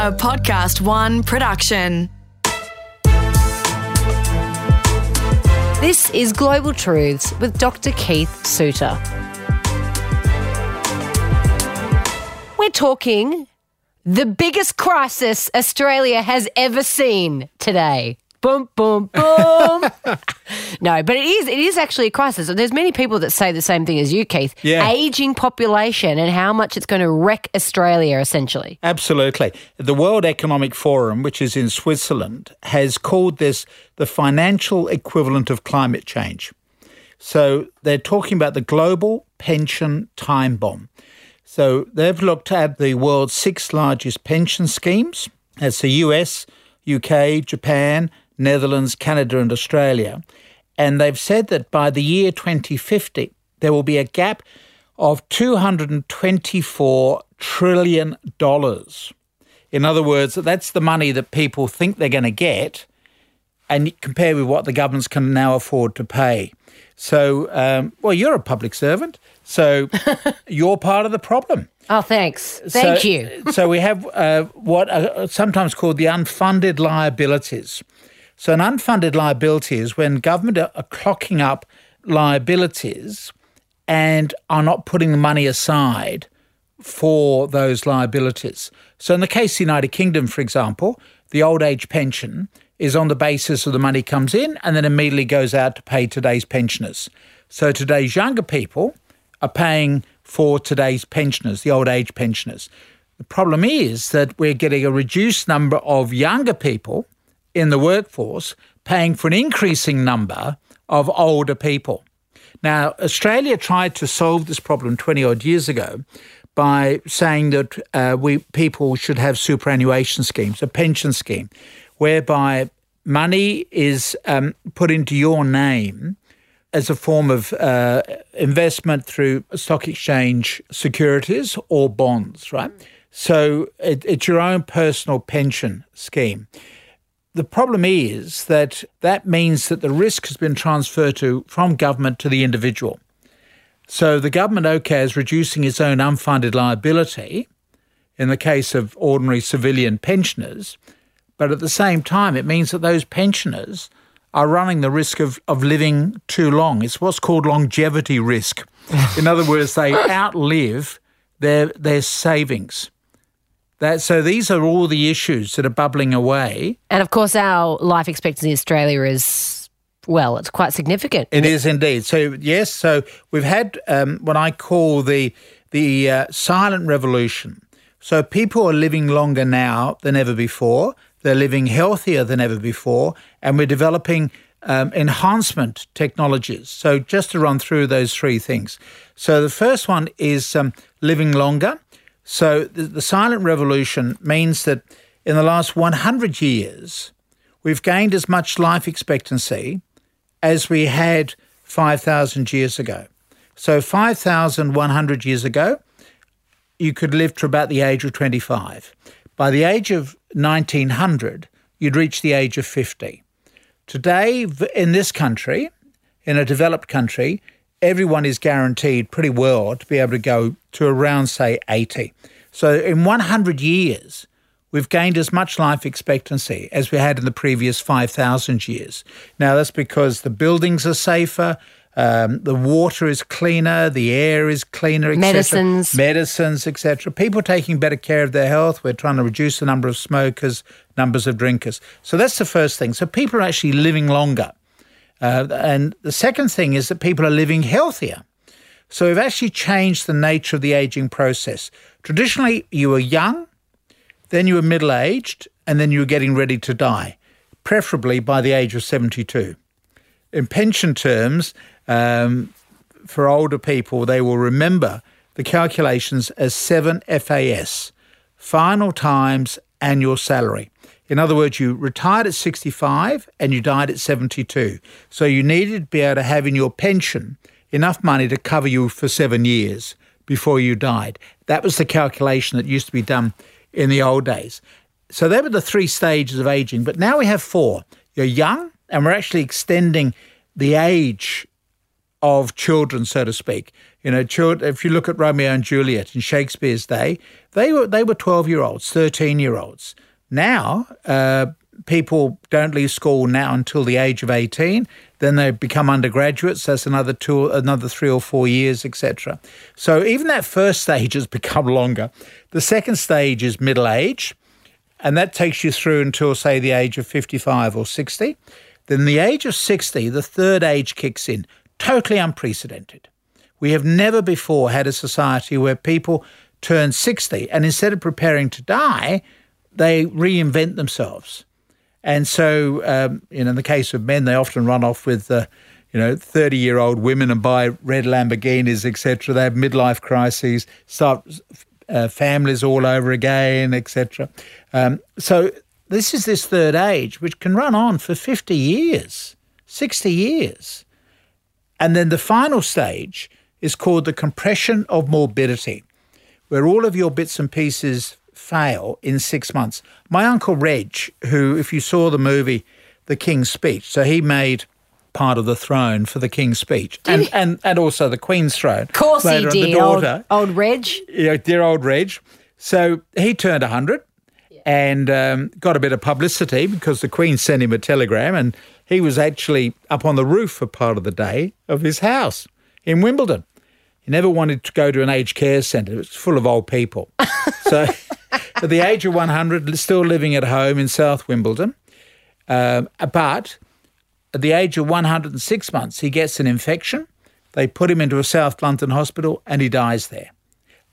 a Podcast One production. This is Global Truths with Dr. Keith Suter. We're talking the biggest crisis Australia has ever seen today. Boom, boom, boom. no, but it is it is actually a crisis. There's many people that say the same thing as you, Keith. Yeah. Aging population and how much it's going to wreck Australia, essentially. Absolutely. The World Economic Forum, which is in Switzerland, has called this the financial equivalent of climate change. So they're talking about the global pension time bomb. So they've looked at the world's six largest pension schemes. That's the US, UK, Japan, Netherlands, Canada, and Australia. And they've said that by the year 2050, there will be a gap of $224 trillion. In other words, that's the money that people think they're going to get, and compare with what the governments can now afford to pay. So, um, well, you're a public servant, so you're part of the problem. Oh, thanks. Thank so, you. so we have uh, what are sometimes called the unfunded liabilities. So an unfunded liability is when government are, clocking up liabilities and are not putting the money aside for those liabilities. So in the case of the United Kingdom, for example, the old age pension is on the basis of the money comes in and then immediately goes out to pay today's pensioners. So today's younger people are paying for today's pensioners, the old age pensioners. The problem is that we're getting a reduced number of younger people in the workforce paying for an increasing number of older people. Now, Australia tried to solve this problem 20 odd years ago by saying that uh, we people should have superannuation schemes, a pension scheme, whereby money is um, put into your name as a form of uh, investment through stock exchange securities or bonds, right? So it, it's your own personal pension scheme. The problem is that that means that the risk has been transferred to from government to the individual. So the government, okay, is reducing its own unfunded liability in the case of ordinary civilian pensioners, but at the same time, it means that those pensioners are running the risk of, of living too long. It's what's called longevity risk. In other words, they outlive their their savings. That, so these are all the issues that are bubbling away. And of course, our life expectancy in Australia is, well, it's quite significant. It is indeed. So, yes, so we've had um, what I call the, the uh, silent revolution. So people are living longer now than ever before. They're living healthier than ever before. And we're developing um, enhancement technologies. So, just to run through those three things. So, the first one is um, living longer. So the, the silent revolution means that in the last 100 years, we've gained as much life expectancy as we had 5,000 years ago. So 5,100 years ago, you could live to about the age of 25. By the age of 1900, you'd reach the age of 50. Today, in this country, in a developed country, everyone is guaranteed pretty well to be able to go to around, say, 80. So in 100 years, we've gained as much life expectancy as we had in the previous 5,000 years. Now, that's because the buildings are safer. Um, the water is cleaner, the air is cleaner, etc. Medicines. medicines, etc. People taking better care of their health. We're trying to reduce the number of smokers, numbers of drinkers. So that's the first thing. So people are actually living longer. Uh, and the second thing is that people are living healthier. So we've actually changed the nature of the aging process. Traditionally, you were young, then you were middle aged, and then you were getting ready to die, preferably by the age of 72. In pension terms, um, for older people, they will remember the calculations as 7 FAS, final times annual salary. In other words, you retired at 65 and you died at 72. So you needed to be able to have in your pension enough money to cover you for seven years before you died. That was the calculation that used to be done in the old days. So they were the three stages of aging, but now we have four. You're young, and we're actually extending the age of children, so to speak. You know, children, if you look at Romeo and Juliet in Shakespeare's day, they were they were twelve year olds, thirteen year olds. Now, uh, people don't leave school now until the age of eighteen. Then they become undergraduates. That's another two, another three or four years, etc. So even that first stage has become longer. The second stage is middle age, and that takes you through until say the age of fifty-five or sixty. Then the age of sixty, the third age kicks in. Totally unprecedented. We have never before had a society where people turn 60 and instead of preparing to die, they reinvent themselves. And so, um, you know, in the case of men, they often run off with, uh, you know, 30 year old women and buy red Lamborghinis, etc. They have midlife crises, start uh, families all over again, etc. Um, so, this is this third age, which can run on for 50 years, 60 years. And then the final stage is called the compression of morbidity, where all of your bits and pieces fail in six months. My uncle Reg, who, if you saw the movie The King's Speech, so he made part of the throne for the King's Speech and, and, and also the Queen's throne. Of course he did. The daughter, Old, old Reg. yeah, dear old Reg. So he turned 100 and um, got a bit of publicity because the Queen sent him a telegram and he was actually up on the roof for part of the day of his house in Wimbledon. He never wanted to go to an aged care centre. It was full of old people. so at the age of 100, still living at home in South Wimbledon. Um, but at the age of 106 months, he gets an infection. They put him into a South London hospital and he dies there.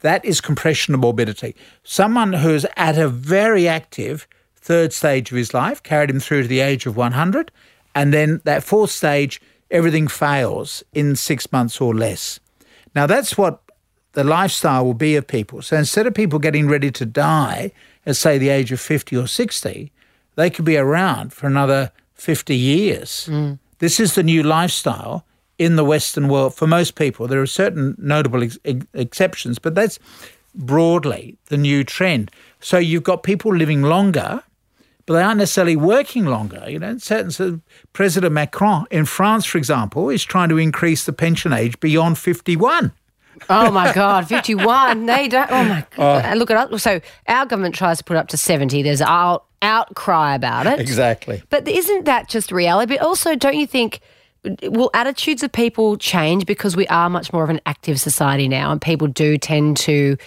That is compression of morbidity. Someone who's at a very active third stage of his life, carried him through to the age of 100, and then that fourth stage, everything fails in six months or less. Now, that's what the lifestyle will be of people. So instead of people getting ready to die at, say, the age of 50 or 60, they could be around for another 50 years. Mm. This is the new lifestyle in the Western world for most people. There are certain notable ex- exceptions, but that's broadly the new trend. So you've got people living longer, but they aren't necessarily working longer. You know, certain, so President Macron in France, for example, is trying to increase the pension age beyond 51. Oh my God, 51. They don't. Oh my oh. God. And Look at us. So our government tries to put up to 70. There's out, outcry about it. Exactly. But isn't that just reality? But also, don't you think will attitudes of people change because we are much more of an active society now, and people do tend to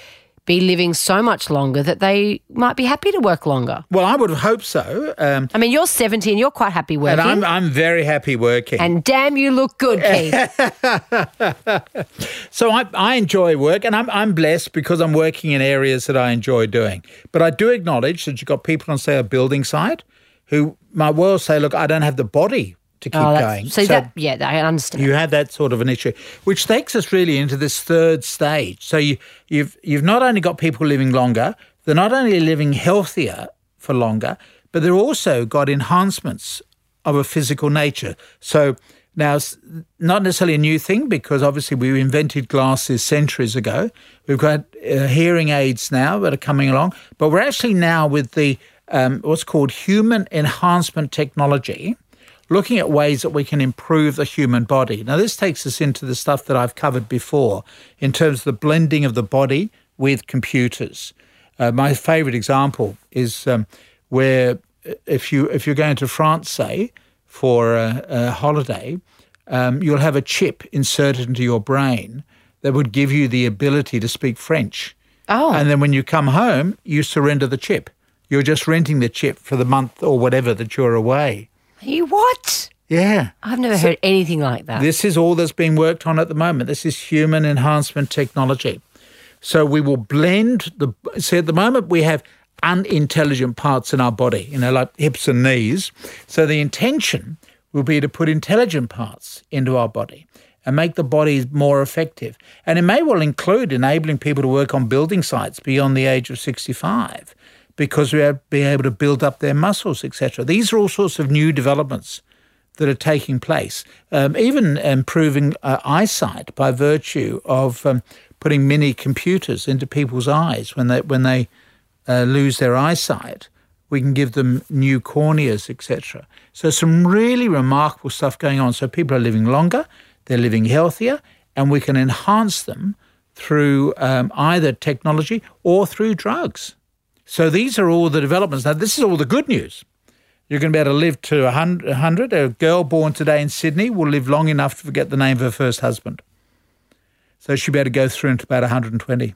be living so much longer that they might be happy to work longer. Well, I would hope so. Um, I mean, you're 70 and you're quite happy working. and I'm, I'm very happy working. And damn, you look good, Keith. So I, I enjoy work and I'm, I'm blessed because I'm working in areas that I enjoy doing. But I do acknowledge that you've got people on, say, a building site who might well say, look, I don't have the body to keep Oh, going. that's, so, that, yeah, I understand. you have that sort of an issue, which takes us really into this third stage. So you, you've you've not only got people living longer, they're not only living healthier for longer, but they've also got enhancements of a physical nature. So now, it's not necessarily a new thing because obviously we invented glasses centuries ago. We've got uh, hearing aids now that are coming along, but we're actually now with the um, what's called human enhancement technology looking at ways that we can improve the human body. Now, this takes us into the stuff that I've covered before in terms of the blending of the body with computers. Uh, my favourite example is um, where uh, if you if you're going to France, say for a, a holiday, um, you'll have a chip inserted into your brain that would give you the ability to speak French. Oh. And then when you come home, you surrender the chip. You're just renting the chip for the month or whatever that you're away. You what? Yeah. I've never heard anything like that. This is all that's being worked on at the moment. This is human enhancement technology. So we will blend the. See, at the moment we have unintelligent parts in our body, you know, like hips and knees. So the intention will be to put intelligent parts into our body and make the body more effective. And it may well include enabling people to work on building sites beyond the age of 65 because we'll be able to build up their muscles, etc. These are all sorts of new developments that are taking place, um, even improving uh, eyesight by virtue of um, putting mini computers into people's eyes when they when they uh, lose their eyesight. We can give them new corneas, etc. So some really remarkable stuff going on. So people are living longer, they're living healthier, and we can enhance them through um, either technology or through drugs. So these are all the developments. Now, this is all the good news. You're going to be able to live to 100. A girl born today in Sydney will live long enough to forget the name of her first husband. So she'll be able to go through into about 120.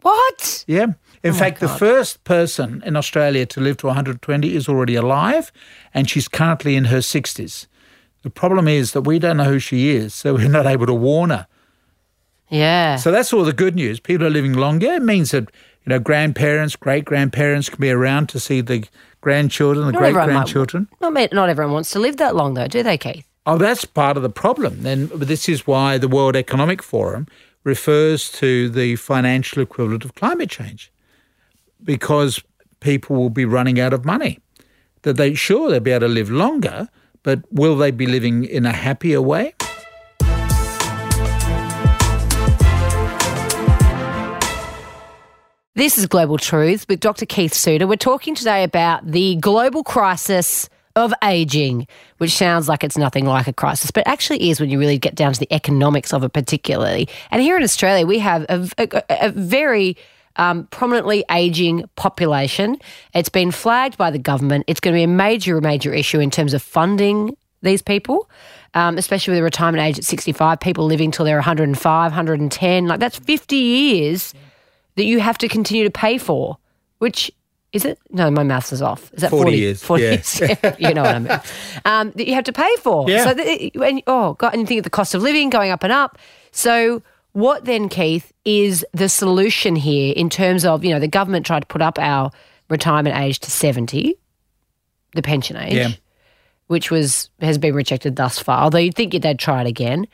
What? Yeah. In Oh fact, the first person in Australia to live to 120 is already alive, and she's currently in her 60s. The problem is that we don't know who she is, so we're not able to warn her. Yeah. So that's all the good news. People are living longer. It means that you know grandparents, great grandparents can be around to see the grandchildren, the Not great grandchildren. Not, not everyone wants to live that long, though, do they, Keith? Oh, that's part of the problem. Then this is why the World Economic Forum refers to the financial equivalent of climate change, because people will be running out of money. That they sure they'll be able to live longer, but will they be living in a happier way? This is Global Truth with Dr. Keith Suter. We're talking today about the global crisis of aging, which sounds like it's nothing like a crisis, but actually is when you really get down to the economics of it, particularly. And here in Australia, we have a, a- a very um, prominently aging population. It's been flagged by the government. It's going to be a major, major issue in terms of funding these people, um, especially with the retirement age at 65, people living till they're 105, 110. Like that's 50 years that you have to continue to pay for, which is it? No, my maths is off. Is that 40 40, years, 40 yeah. years. you know what I mean. Um, that you have to pay for. Yeah. So, that, and, oh, God, and you think of the cost of living going up and up. So, what then, Keith, is the solution here in terms of, you know, the government tried to put up our retirement age to 70, the pension age, Yeah. which was has been rejected thus far, although you'd think they'd try it again.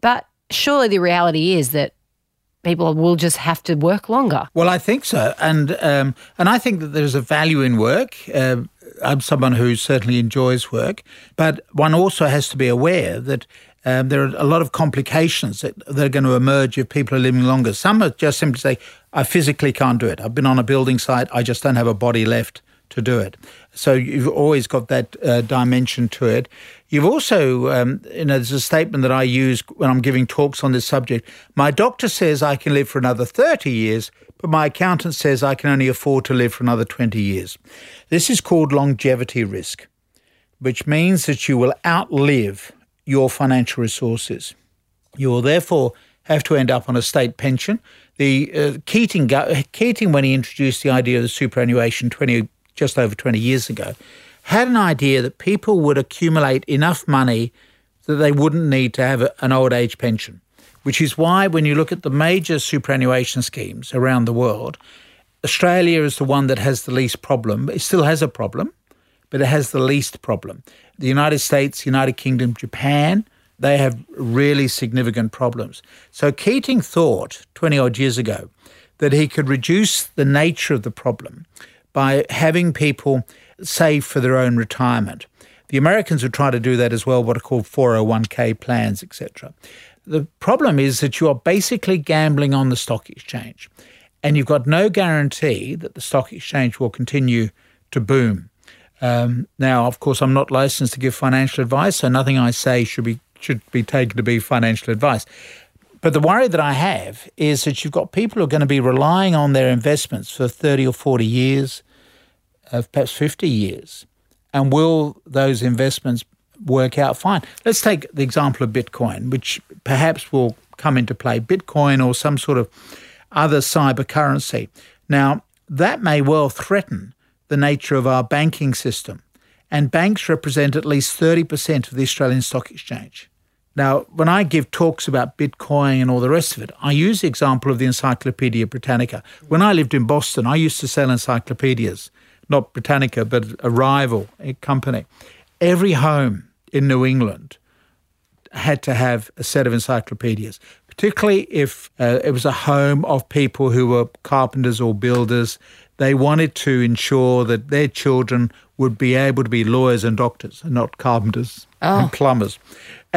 But surely the reality is that people will just have to work longer. Well, I think so, and um, and I think that there's a value in work. Uh, I'm someone who certainly enjoys work, but one also has to be aware that um, there are a lot of complications that, that are going to emerge if people are living longer. Some are just simply say, "I physically can't do it. I've been on a building site. I just don't have a body left to do it." So you've always got that uh, dimension to it. You've also, um, you know, there's a statement that I use when I'm giving talks on this subject. My doctor says I can live for another 30 years, but my accountant says I can only afford to live for another 20 years. This is called longevity risk, which means that you will outlive your financial resources. You will therefore have to end up on a state pension. The uh, Keating, Keating, when he introduced the idea of the superannuation 20, just over 20 years ago, had an idea that people would accumulate enough money that they wouldn't need to have an old age pension, which is why when you look at the major superannuation schemes around the world, Australia is the one that has the least problem. It still has a problem, but it has the least problem. The United States, United Kingdom, Japan, they have really significant problems. So Keating thought 20 odd years ago that he could reduce the nature of the problem by having people save for their own retirement. The Americans would try to do that as well, what are called 401k plans, etc. The problem is that you are basically gambling on the stock exchange, and you've got no guarantee that the stock exchange will continue to boom. Um, now, of course, I'm not licensed to give financial advice, so nothing I say should be should be taken to be financial advice. But the worry that I have is that you've got people who are going to be relying on their investments for 30 or 40 years, uh, perhaps 50 years. And will those investments work out fine? Let's take the example of Bitcoin, which perhaps will come into play Bitcoin or some sort of other cyber currency. Now, that may well threaten the nature of our banking system. And banks represent at least 30% of the Australian Stock Exchange. Now, when I give talks about Bitcoin and all the rest of it, I use the example of the Encyclopedia Britannica. When I lived in Boston, I used to sell encyclopedias, not Britannica, but a rival company. Every home in New England had to have a set of encyclopedias, particularly if uh, it was a home of people who were carpenters or builders. They wanted to ensure that their children would be able to be lawyers and doctors and not carpenters and plumbers.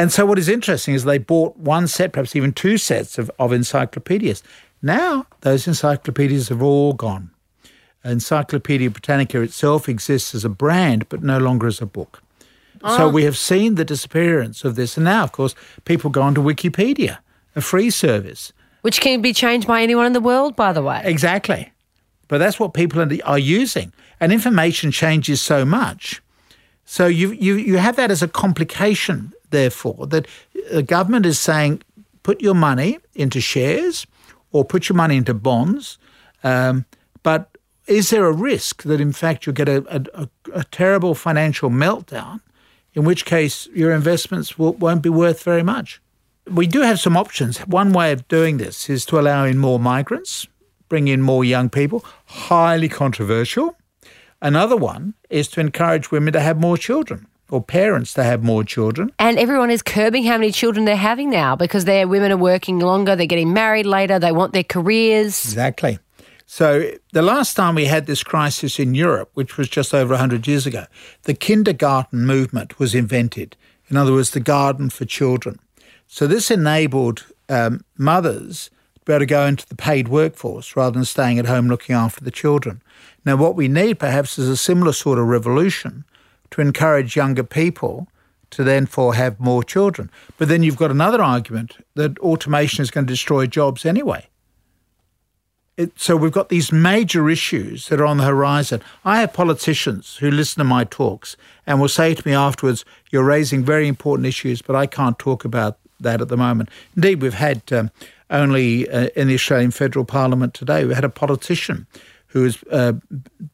And so, what is interesting is they bought one set, perhaps even two sets of, of encyclopedias. Now, those encyclopedias have all gone. Encyclopedia Britannica itself exists as a brand, but no longer as a book. So ah. we have seen the disappearance of this. And now, of course, people go onto Wikipedia a free service. Which can be changed by anyone in the world, by the way. Exactly. But that's what people are using. And information changes so much. So you, you, you have that as a complication, therefore, that the government is saying put your money into shares or put your money into bonds. Um, but is there a risk that, in fact, you'll get a, a, a terrible financial meltdown, in which case your investments will, won't be worth very much? We do have some options. One way of doing this is to allow in more migrants, bring in more young people, highly controversial. Another one is to encourage women to have more children or parents to have more children. And everyone is curbing how many children they're having now because their women are working longer, they're getting married later, they want their careers. Exactly. So the last time we had this crisis in Europe, which was just over 100 years ago, the kindergarten movement was invented. In other words, the garden for children. So this enabled um, mothers to be able to go into the paid workforce rather than staying at home looking after the children. Now, what we need perhaps is a similar sort of revolution to encourage younger people to therefore have more children. But then you've got another argument that automation is going to destroy jobs anyway. It, so we've got these major issues that are on the horizon. I have politicians who listen to my talks and will say to me afterwards, You're raising very important issues, but I can't talk about that at the moment. Indeed, we've had um, only uh, in the Australian Federal Parliament today, we had a politician who is uh,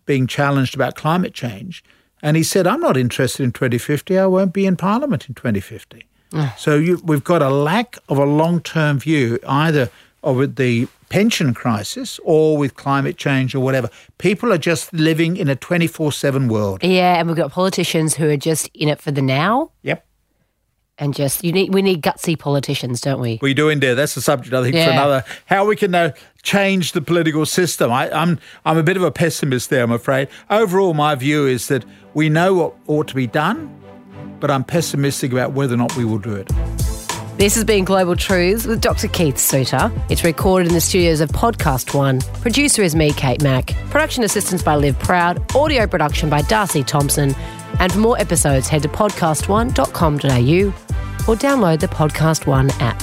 being challenged about climate change and he said, I'm not interested in 2050. I won't be in Parliament in 2050. Ah. So you, we've got a lack of a long term view, either of the pension crisis or with climate change or whatever. People are just living in a 24 7 world. Yeah, and we've got politicians who are just in it for the now. Yep. And just you need we need gutsy politicians, don't we? We do indeed. That's the subject I think for another. How we can uh, change the political system. I, I'm I'm a bit of a pessimist there. I'm afraid. Overall, my view is that we know what ought to be done, but I'm pessimistic about whether or not we will do it. This has been Global Truths with Dr. Keith Suter. It's recorded in the studios of Podcast One. Producer is me, Kate Mack. Production assistance by Liv Proud. Audio production by Darcy Thompson. And for more episodes, head to podcastone.com.au or download the Podcast One app.